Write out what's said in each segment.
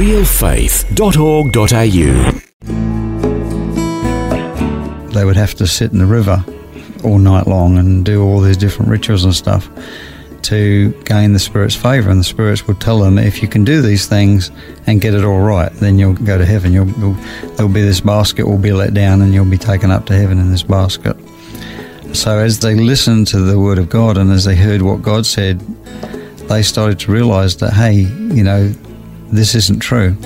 realfaith.org.au. They would have to sit in the river all night long and do all these different rituals and stuff to gain the Spirit's favour. And the Spirits would tell them, if you can do these things and get it all right, then you'll go to heaven. You'll, you'll, there'll be this basket will be let down and you'll be taken up to heaven in this basket. So as they listened to the Word of God and as they heard what God said, they started to realise that, hey, you know, this isn't true.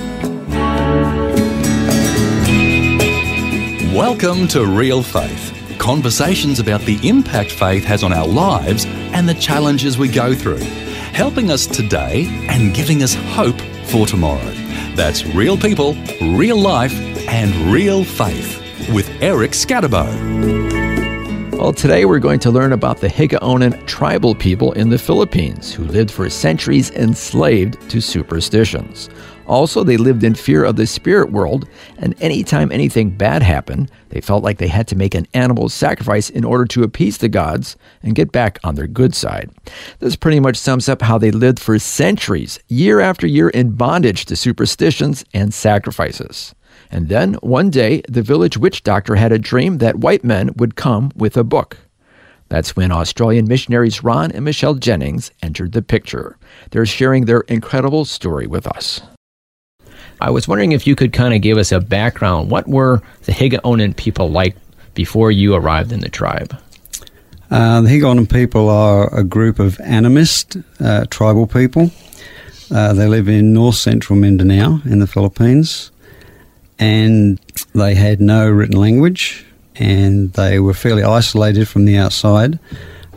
Welcome to Real Faith conversations about the impact faith has on our lives and the challenges we go through, helping us today and giving us hope for tomorrow. That's real people, real life, and real faith with Eric Scatterbo. Well, today we're going to learn about the Higaonon tribal people in the Philippines who lived for centuries enslaved to superstitions. Also, they lived in fear of the spirit world, and anytime anything bad happened, they felt like they had to make an animal sacrifice in order to appease the gods and get back on their good side. This pretty much sums up how they lived for centuries, year after year, in bondage to superstitions and sacrifices. And then, one day, the village witch doctor had a dream that white men would come with a book. That's when Australian missionaries Ron and Michelle Jennings entered the picture. They're sharing their incredible story with us. I was wondering if you could kind of give us a background. What were the Higaonon people like before you arrived in the tribe? Uh, the Higaonon people are a group of animist uh, tribal people. Uh, they live in north central Mindanao in the Philippines and they had no written language and they were fairly isolated from the outside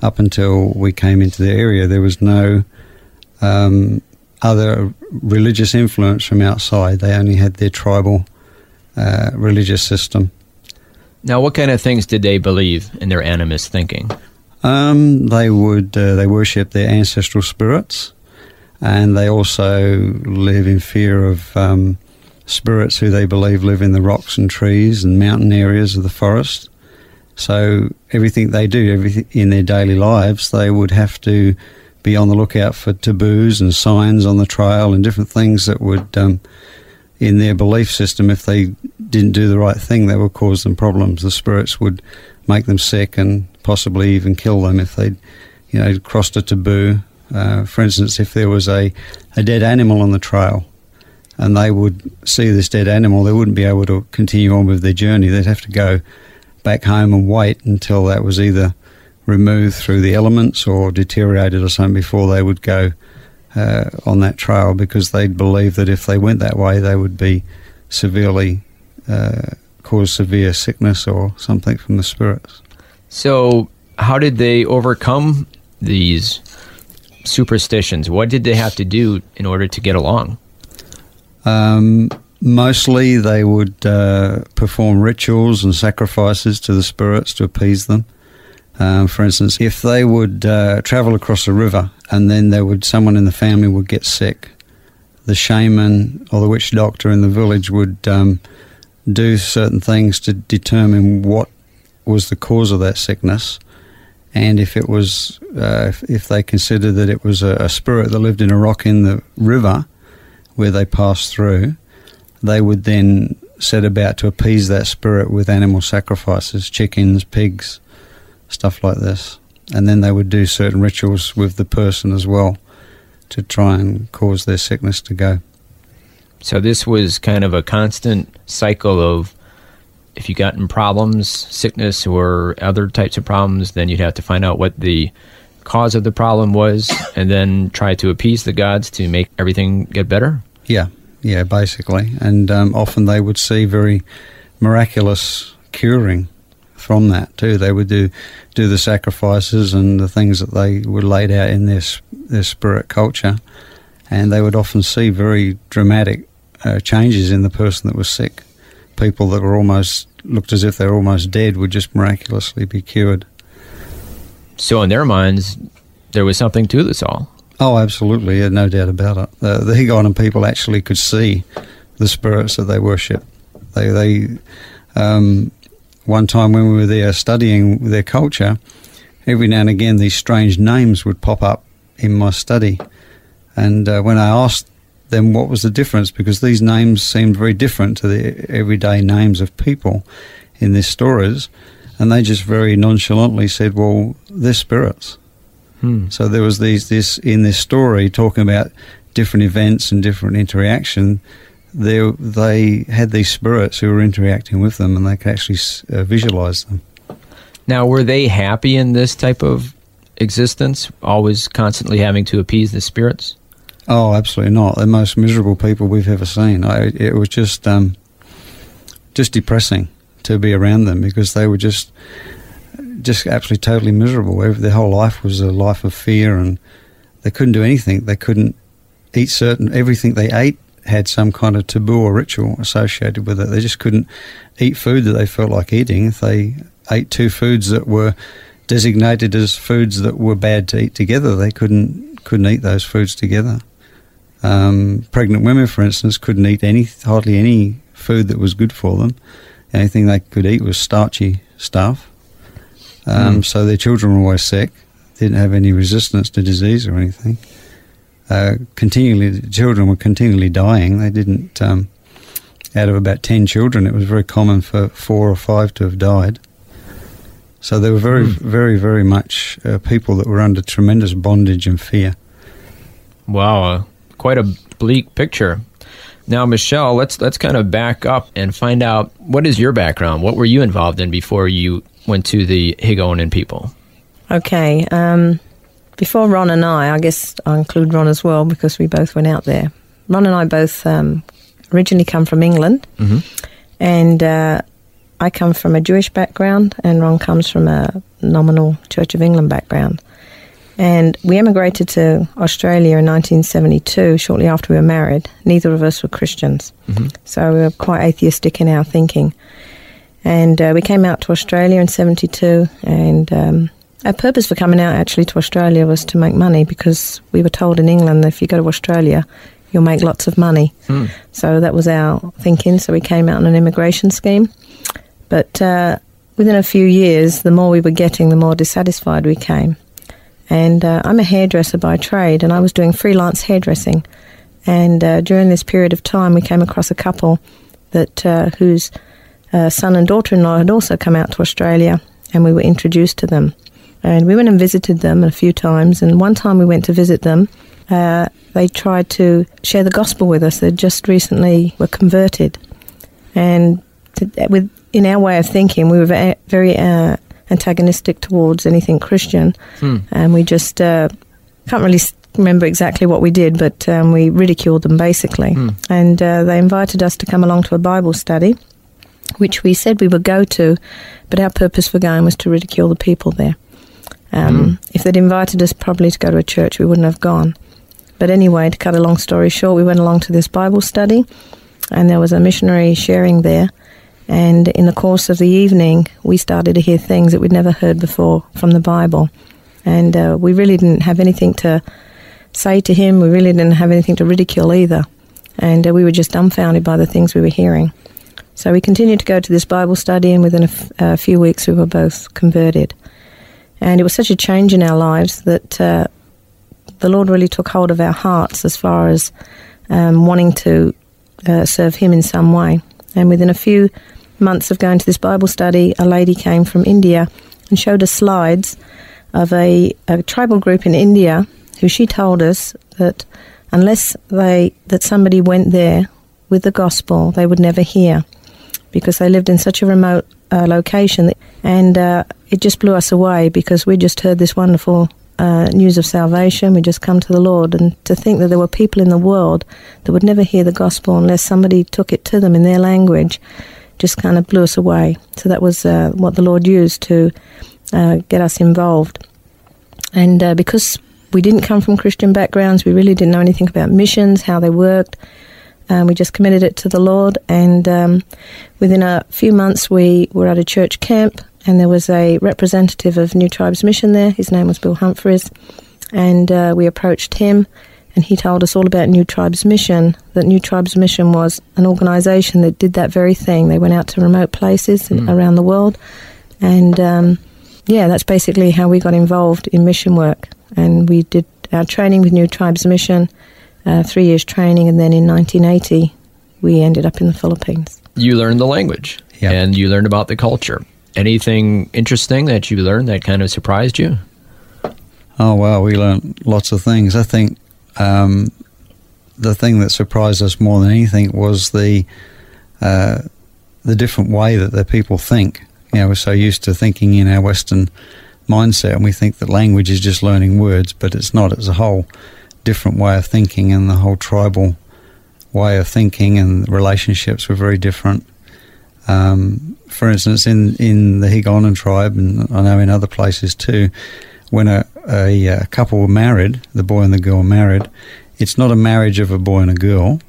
up until we came into the area. There was no um, other religious influence from outside. They only had their tribal uh, religious system. Now, what kind of things did they believe in their animist thinking? Um, they would uh, they worship their ancestral spirits, and they also live in fear of um, spirits who they believe live in the rocks and trees and mountain areas of the forest. So everything they do, everything in their daily lives, they would have to be on the lookout for taboos and signs on the trail and different things that would, um, in their belief system, if they didn't do the right thing, that would cause them problems. The spirits would make them sick and possibly even kill them if they, you know, crossed a taboo. Uh, for instance, if there was a, a dead animal on the trail, and they would see this dead animal, they wouldn't be able to continue on with their journey. They'd have to go back home and wait until that was either removed through the elements or deteriorated or something before they would go uh, on that trail because they'd believe that if they went that way, they would be severely uh, cause severe sickness or something from the spirits. So, how did they overcome these superstitions? What did they have to do in order to get along? Um, mostly they would uh, perform rituals and sacrifices to the spirits to appease them. Um, for instance, if they would uh, travel across a river and then there would someone in the family would get sick, the shaman or the witch doctor in the village would um, do certain things to determine what was the cause of that sickness. And if it was, uh, if, if, they considered that it was a, a spirit that lived in a rock in the river, where they passed through, they would then set about to appease that spirit with animal sacrifices, chickens, pigs, stuff like this. And then they would do certain rituals with the person as well to try and cause their sickness to go. So this was kind of a constant cycle of if you got in problems, sickness or other types of problems, then you'd have to find out what the cause of the problem was and then try to appease the gods to make everything get better? Yeah, yeah, basically. And um, often they would see very miraculous curing from that too. They would do do the sacrifices and the things that they were laid out in their their spirit culture, and they would often see very dramatic uh, changes in the person that was sick. People that were almost looked as if they were almost dead would just miraculously be cured. So, in their minds, there was something to this all. Oh, absolutely, yeah, no doubt about it. The, the Higaonon people actually could see the spirits that they worship. They, they, um, one time when we were there studying their culture, every now and again these strange names would pop up in my study, and uh, when I asked them what was the difference, because these names seemed very different to the everyday names of people in their stories, and they just very nonchalantly said, "Well, they're spirits." Hmm. So there was these this in this story talking about different events and different interaction. There, they had these spirits who were interacting with them, and they could actually uh, visualize them. Now, were they happy in this type of existence, always constantly having to appease the spirits? Oh, absolutely not. The most miserable people we've ever seen. I, it was just um, just depressing to be around them because they were just just absolutely totally miserable. Their whole life was a life of fear, and they couldn't do anything. They couldn't eat certain everything they ate had some kind of taboo or ritual associated with it. They just couldn't eat food that they felt like eating. If they ate two foods that were designated as foods that were bad to eat together, they couldn't couldn't eat those foods together. Um, pregnant women, for instance, couldn't eat any hardly any food that was good for them. Anything they could eat was starchy stuff. Um, Mm. So their children were always sick. Didn't have any resistance to disease or anything. Uh, continually, the children were continually dying. They didn't. Um, out of about ten children, it was very common for four or five to have died. So they were very, Mm. very, very much uh, people that were under tremendous bondage and fear. Wow, uh, quite a bleak picture. Now, Michelle, let's let's kind of back up and find out what is your background. What were you involved in before you went to the Higaonon people? Okay. Um, before Ron and I, I guess I include Ron as well because we both went out there. Ron and I both um, originally come from England, Mhm. and uh, I come from a Jewish background, and Ron comes from a nominal Church of England background. And we emigrated to Australia in 1972, shortly after we were married. Neither of us were Christians, so we were quite atheistic in our thinking. And uh, we came out to Australia in 72, and um, our purpose for coming out actually to Australia was to make money because we were told in England that if you go to Australia, you'll make lots of money. Hmm. So that was our thinking. So we came out on an immigration scheme. But uh, within a few years, the more we were getting, the more dissatisfied we came. And uh, I'm a hairdresser by trade, and I was doing freelance hairdressing. And uh, during this period of time, we came across a couple that uh, whose uh, son and daughter-in-law had also come out to Australia, and we were introduced to them. And we went and visited them a few times. And one time we went to visit them, uh, they tried to share the gospel with us. They just recently were converted, and to, with in our way of thinking, we were ve- very uh, antagonistic towards anything Christian, Hmm. and we just uh, can't really remember exactly what we did, but um, we ridiculed them basically. Hmm. And uh, they invited us to come along to a Bible study, which we said we would go to, but our purpose for going was to ridicule the people there. Um, If they'd invited us probably to go to a church, we wouldn't have gone. But anyway, to cut a long story short, we went along to this Bible study, and there was a missionary sharing there. And in the course of the evening, we started to hear things that we'd never heard before from the Bible. And uh, we really didn't have anything to say to him. We really didn't have anything to ridicule either. And uh, we were just dumbfounded by the things we were hearing. So we continued to go to this Bible study, and within a, f- a few weeks, we were both converted. And it was such a change in our lives that uh, the Lord really took hold of our hearts as far as um, wanting to uh, serve Him in some way. And within a few months of going to this Bible study, a lady came from India and showed us slides of a, a tribal group in India who she told us that unless they that somebody went there with the gospel, they would never hear because they lived in such a remote uh, location, and uh, it just blew us away because we just heard this wonderful uh, news of salvation. We just come to the Lord, and to think that there were people in the world that would never hear the gospel unless somebody took it to them in their language, just kind of blew us away. So that was uh, what the Lord used to uh, get us involved, and uh, because we didn't come from Christian backgrounds, we really didn't know anything about missions, how they worked. And we just committed it to the Lord. And um, within a few months, we were at a church camp, and there was a representative of New Tribes Mission there. His name was Bill Humphreys, and uh, we approached him. And he told us all about New Tribes Mission. That New Tribes Mission was an organisation that did that very thing. They went out to remote places mm. around the world, and um, yeah, that's basically how we got involved in mission work. And we did our training with New Tribes Mission, uh, three years training, and then in 1980 we ended up in the Philippines. You learned the language, yep. and you learned about the culture. Anything interesting that you learned that kind of surprised you? Oh wow, we learned lots of things. I think um, the thing that surprised us more than anything was the uh, the different way that the people think. You know, we're so used to thinking in our Western mindset, and we think that language is just learning words, but it's not. It's a whole different way of thinking, and the whole tribal way of thinking and relationships were very different. Um, for instance, in, in the Higaonon tribe, and I know in other places too, when a, a, a couple were married, the boy and the girl married, it's not a marriage of a boy and a girl,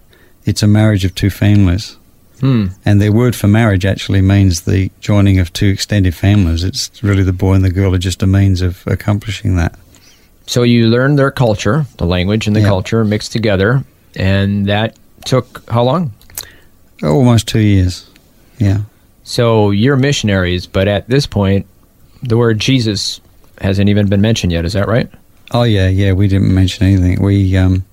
it's a marriage of two families. Hmm. And their word for marriage actually means the joining of two extended families. It's really the boy and the girl are just a means of accomplishing that. So you learned their culture, the language and the yep. culture mixed together, and that took how long? Almost two years. Yeah. So you're missionaries, but at this point, the word Jesus hasn't even been mentioned yet. Is that right? Oh yeah, yeah. We didn't mention anything. We um,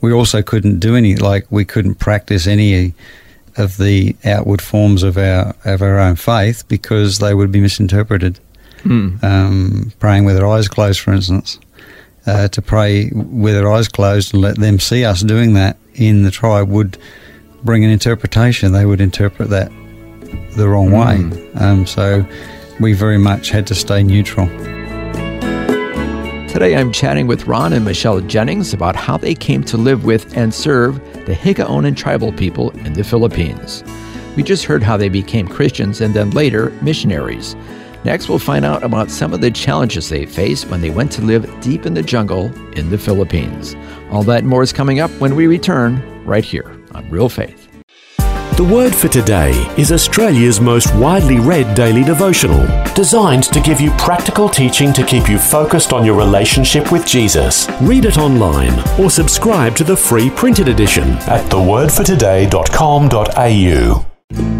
we also couldn't do any like we couldn't practice any of the outward forms of our of our own faith because they would be misinterpreted. Mm. Um, praying with our eyes closed, for instance, uh, to pray with our eyes closed and let them see us doing that in the tribe would bring an interpretation. They would interpret that the wrong mm. way. Um, so we very much had to stay neutral. Today I'm chatting with Ron and Michelle Jennings about how they came to live with and serve the Higaonon tribal people in the Philippines. We just heard how they became Christians and then later missionaries. Next, we'll find out about some of the challenges they faced when they went to live deep in the jungle in the Philippines. All that and more is coming up when we return right here on Real Faith. The Word for Today is Australia's most widely read daily devotional, designed to give you practical teaching to keep you focused on your relationship with Jesus. Read it online or subscribe to the free printed edition at thewordfortoday.com.au.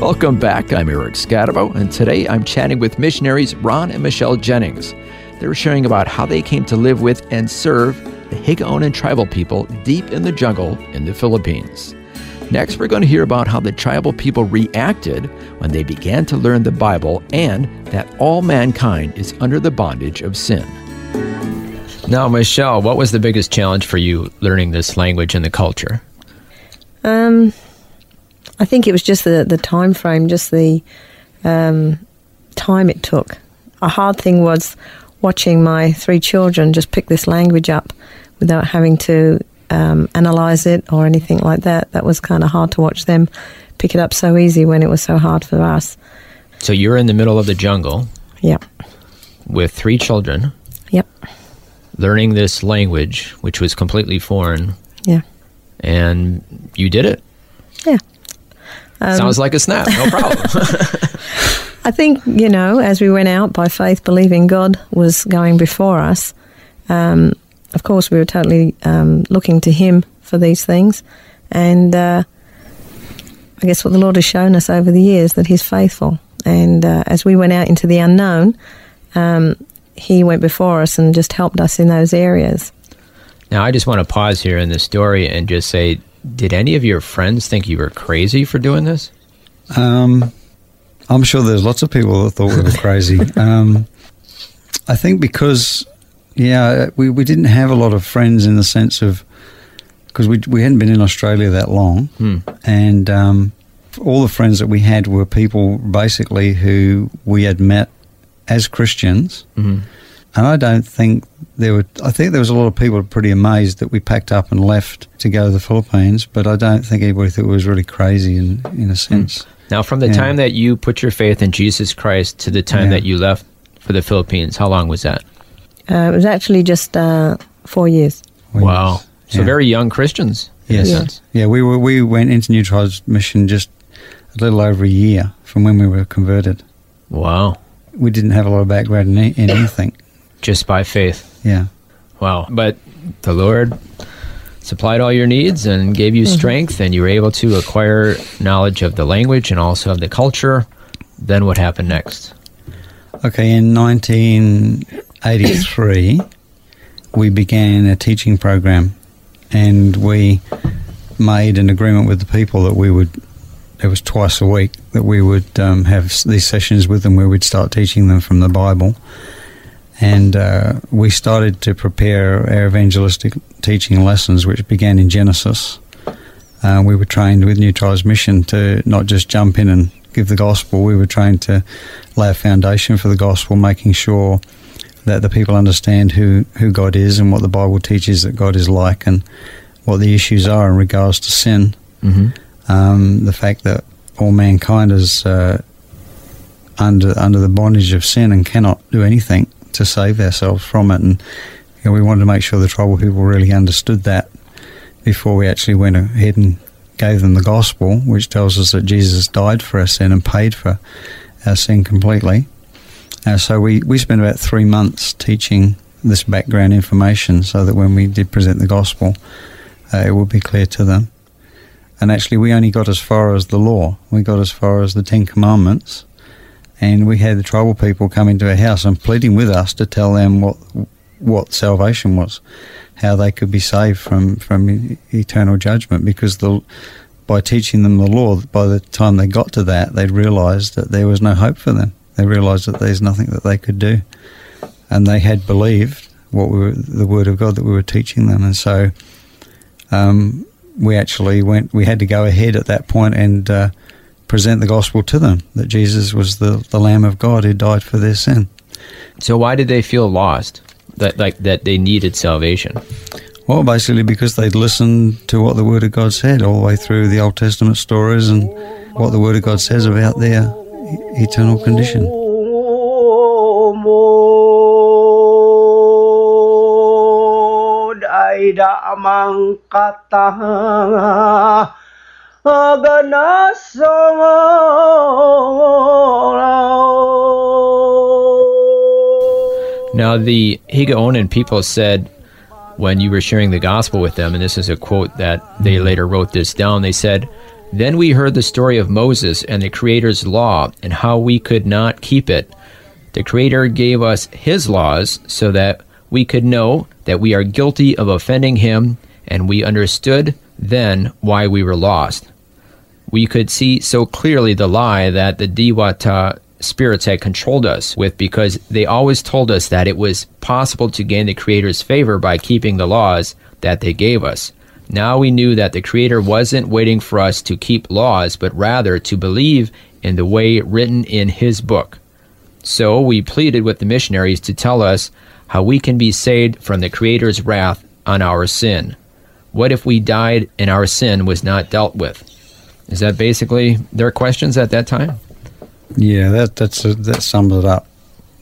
Welcome back. I'm Eric Scatabo, and today I'm chatting with missionaries Ron and Michelle Jennings. They're sharing about how they came to live with and serve the Higaonon tribal people deep in the jungle in the Philippines. Next, we're going to hear about how the tribal people reacted when they began to learn the Bible and that all mankind is under the bondage of sin. Now, Michelle, what was the biggest challenge for you learning this language and the culture? Um, I think it was just the, the time frame, just the um, time it took. A hard thing was watching my three children just pick this language up without having to um, analyze it or anything like that. That was kind of hard to watch them pick it up so easy when it was so hard for us. So you're in the middle of the jungle. Yep. With three children. Yep. Learning this language, which was completely foreign. Yeah. And you did it. Yeah. Um, Sounds like a snap. No problem. I think, you know, as we went out by faith, believing God was going before us, um, of course, we were totally um, looking to Him for these things. And uh, I guess what the Lord has shown us over the years that He's faithful. And uh, as we went out into the unknown, um, He went before us and just helped us in those areas. Now, I just want to pause here in the story and just say did any of your friends think you were crazy for doing this? Um, I'm sure there's lots of people that thought we were crazy. um, I think because, yeah, we, we didn't have a lot of friends in the sense of because we, we hadn't been in Australia that long. Hmm. And um, all the friends that we had were people basically who we had met as Christians. Mhm. And I don't think there were, I think there was a lot of people pretty amazed that we packed up and left to go to the Philippines, but I don't think anybody thought it was really crazy in, in a sense. Now, from the Yeah. time that you put your faith in Jesus Christ to the time Yeah. that you left for the Philippines, how long was that? Uh, it was actually just uh, four years. We- wow. So yeah. very young Christians. in Yes. Yeah, we were we went into New Tribes mission just a little over a year from when we were converted. Wow. We didn't have a lot of background in, in anything. Just by faith. Yeah. Wow. But the Lord supplied all your needs and gave you strength, and you were able to acquire knowledge of the language and also of the culture. Then what happened next? Okay, in 1983, we began a teaching program, and we made an agreement with the people that we would. It was twice a week that we would um, have these sessions with them where we'd start teaching them from the Bible, and uh, we started to prepare our evangelistic teaching lessons, which began in Genesis. Uh, we were trained with New Tribes Mission to not just jump in and give the gospel. We were trained to lay a foundation for the gospel, making sure that the people understand who, who God is and what the Bible teaches that God is like and what the issues are in regards to sin. Mm-hmm. Um, the fact that all mankind is uh, under under the bondage of sin and cannot do anything to save ourselves from it. And you know, we wanted to make sure the tribal people really understood that before we actually went ahead and gave them the gospel, which tells us that Jesus died for our sin and paid for our sin completely. Uh, so we, we spent about three months teaching this background information so that when we did present the gospel, uh, it would be clear to them. And actually, we only got as far as the law. We got as far as the Ten Commandments. And we had the tribal people come into our house and pleading with us to tell them what what salvation was, how they could be saved from, from eternal judgment. Because the by teaching them the law, by the time they got to that, they'd realised that there was no hope for them. They realised that there's nothing that they could do, and they had believed what we were, the word of God that we were teaching them, and so um, we actually went. We had to go ahead at that point and uh, present the gospel to them that Jesus was the, the Lamb of God who died for their sin. So why did they feel lost? That like that they needed salvation. Well, basically because they'd listened to what the Word of God said all the way through the Old Testament stories and what the Word of God says about their e- eternal condition. Mud ay daamang katanga ganasong Now the Higaonon people said when you were sharing the gospel with them, and this is a quote that they later wrote this down. They said, "Then we heard the story of Moses and the Creator's law and how we could not keep it. The Creator gave us His laws so that we could know that we are guilty of offending Him, and we understood then why we were lost. We could see so clearly the lie that the Diwata spirits had controlled us with because they always told us that it was possible to gain the Creator's favor by keeping the laws that they gave us. Now we knew that the Creator wasn't waiting for us to keep laws, but rather to believe in the way written in His book. So we pleaded with the missionaries to tell us how we can be saved from the Creator's wrath on our sin. What if we died and our sin was not dealt with? Is that basically their questions at that time? Yeah, that that's uh, that sums it up.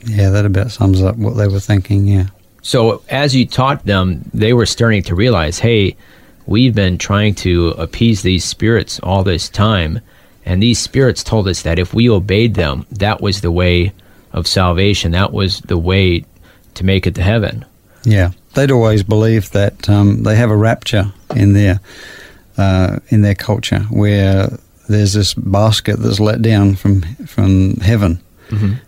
Yeah, that about sums up what they were thinking. Yeah. So as you taught them, they were starting to realize, hey, we've been trying to appease these spirits all this time, and these spirits told us that if we obeyed them, that was the way of salvation. That was the way to make it to heaven. Yeah, they'd always believed that um, they have a rapture in their uh, in their culture where there's this basket that's let down from from heaven.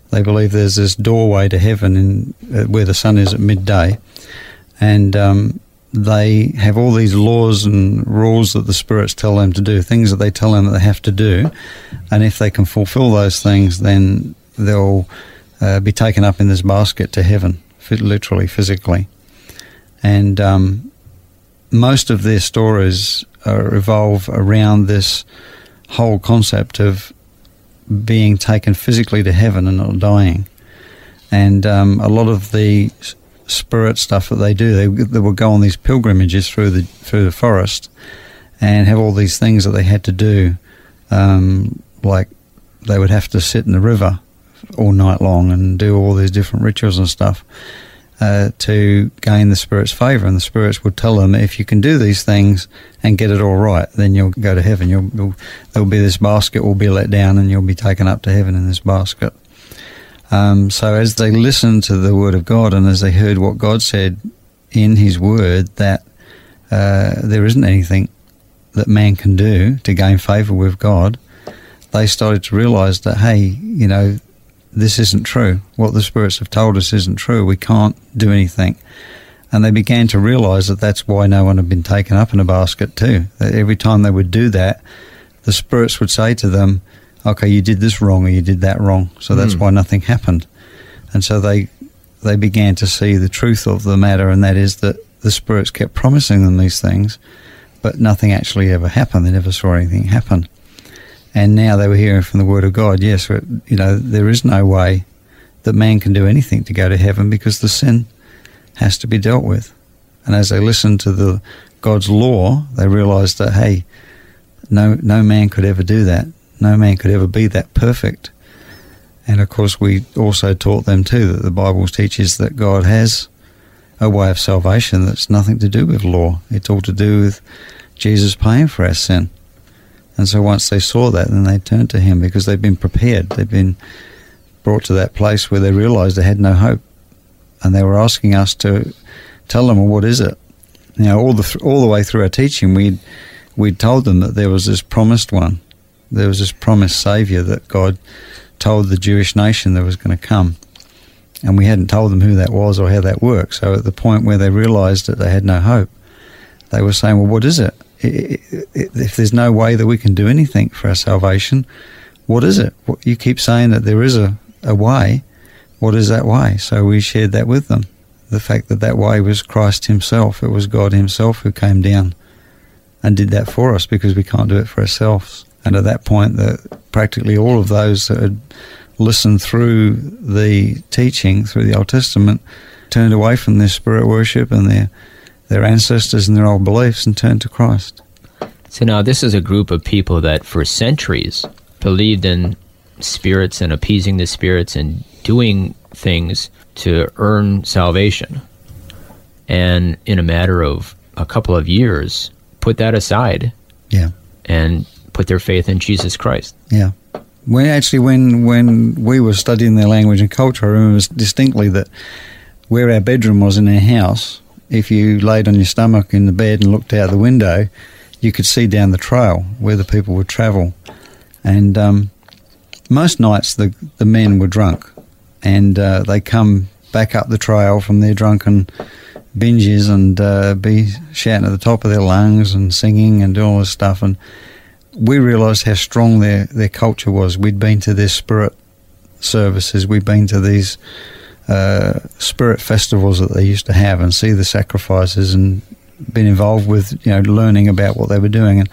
They believe there's this doorway to heaven in uh, where the sun is at midday, and um, they have all these laws and rules that the spirits tell them to do, things that they tell them that they have to do, and if they can fulfill those things, then they'll uh, be taken up in this basket to heaven, literally, physically. And um, most of their stories uh, revolve around this whole concept of being taken physically to heaven and not dying. And um, a lot of the spirit stuff that they do, they, they would go on these pilgrimages through the through the forest and have all these things that they had to do, um, like they would have to sit in the river all night long and do all these different rituals and stuff uh, to gain the spirit's favor. And the spirits would tell them, if you can do these things and get it all right, then you'll go to heaven. You'll, you'll there'll be this basket will be let down, and you'll be taken up to heaven in this basket. Um, so as they listened to the word of God and as they heard what God said in His word, that uh, there isn't anything that man can do to gain favor with God, they started to realize that hey, you know, this isn't true. What the spirits have told us isn't true. We can't do anything. And they began to realize that that's why no one had been taken up in a basket too. That every time they would do that, the spirits would say to them, "Okay, you did this wrong, or you did that wrong." So that's Mm. why nothing happened. And so they they began to see the truth of the matter, and that is that the spirits kept promising them these things, but nothing actually ever happened. They never saw anything happen. And now they were hearing from the Word of God. Yes, you know there is no way that man can do anything to go to heaven because the sin has to be dealt with. And as they listened to the God's law, they realized that hey, no no man could ever do that. No man could ever be that perfect. And of course, we also taught them too that the Bible teaches that God has a way of salvation that's nothing to do with law. It's all to do with Jesus paying for our sin. And so once they saw that, then they turned to Him because they'd been prepared. They'd been brought to that place where they realized they had no hope. And they were asking us to tell them, well, what is it? You know, all the, all the way through our teaching, we'd, we'd told them that there was this promised one. There was this promised Saviour that God told the Jewish nation that was going to come. And we hadn't told them who that was or how that worked. So at the point where they realized that they had no hope, they were saying, well, what is it? If there's no way that we can do anything for our salvation, what is it? You keep saying that there is a, a way. What is that way? So we shared that with them. The fact that that way was Christ Himself. It was God Himself who came down and did that for us because we can't do it for ourselves. And at that point, the, practically all of those that had listened through the teaching through the Old Testament turned away from their spirit worship and their their ancestors and their old beliefs and turned to Christ. So now this is a group of people that for centuries believed in spirits and appeasing the spirits and doing things to earn salvation. And in a matter of a couple of years, put that aside Yeah, and put their faith in Jesus Christ. yeah. When actually, when when we were studying their language and culture, I remember distinctly that where our bedroom was in our house, if you laid on your stomach in the bed and looked out the window, you could see down the trail where the people would travel. And um, most nights the the men were drunk, and uh, they come back up the trail from their drunken binges and uh, be shouting at the top of their lungs and singing and doing all this stuff. And we realised how strong their, their culture was. We'd been to their spirit services, we'd been to these uh, spirit festivals that they used to have and see the sacrifices and been involved with, you know, learning about what they were doing. And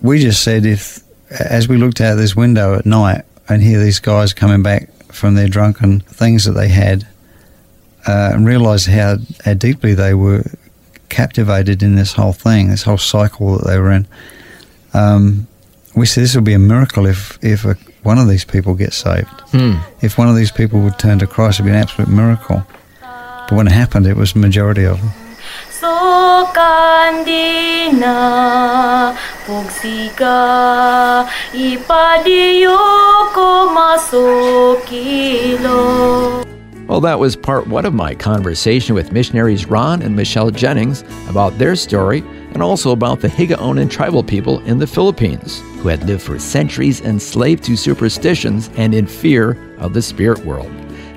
we just said if, as we looked out this window at night and hear these guys coming back from their drunken things that they had, uh, and realised how, how deeply they were captivated in this whole thing, this whole cycle that they were in. Um, we said this would be a miracle if if a, one of these people gets saved. Hmm. If one of these people would turn to Christ, it'd be an absolute miracle. But when it happened, it was the majority of them. Sukan di na pugsiga ipadiyo ko. Well, that was part one of my conversation with missionaries Ron and Michelle Jennings about their story and also about the Higaonon tribal people in the Philippines who had lived for centuries enslaved to superstitions and in fear of the spirit world.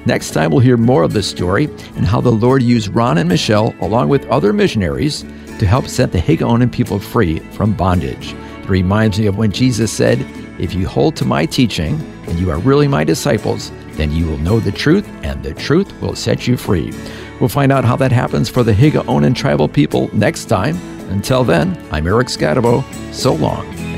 Next time, we'll hear more of the story and how the Lord used Ron and Michelle, along with other missionaries, to help set the Higaonon people free from bondage. It reminds me of when Jesus said, If you hold to my teaching and you are really my disciples, then you will know the truth, and the truth will set you free. We'll find out how that happens for the Higaonon tribal people next time Until then, I'm Eric Scatabo. So long,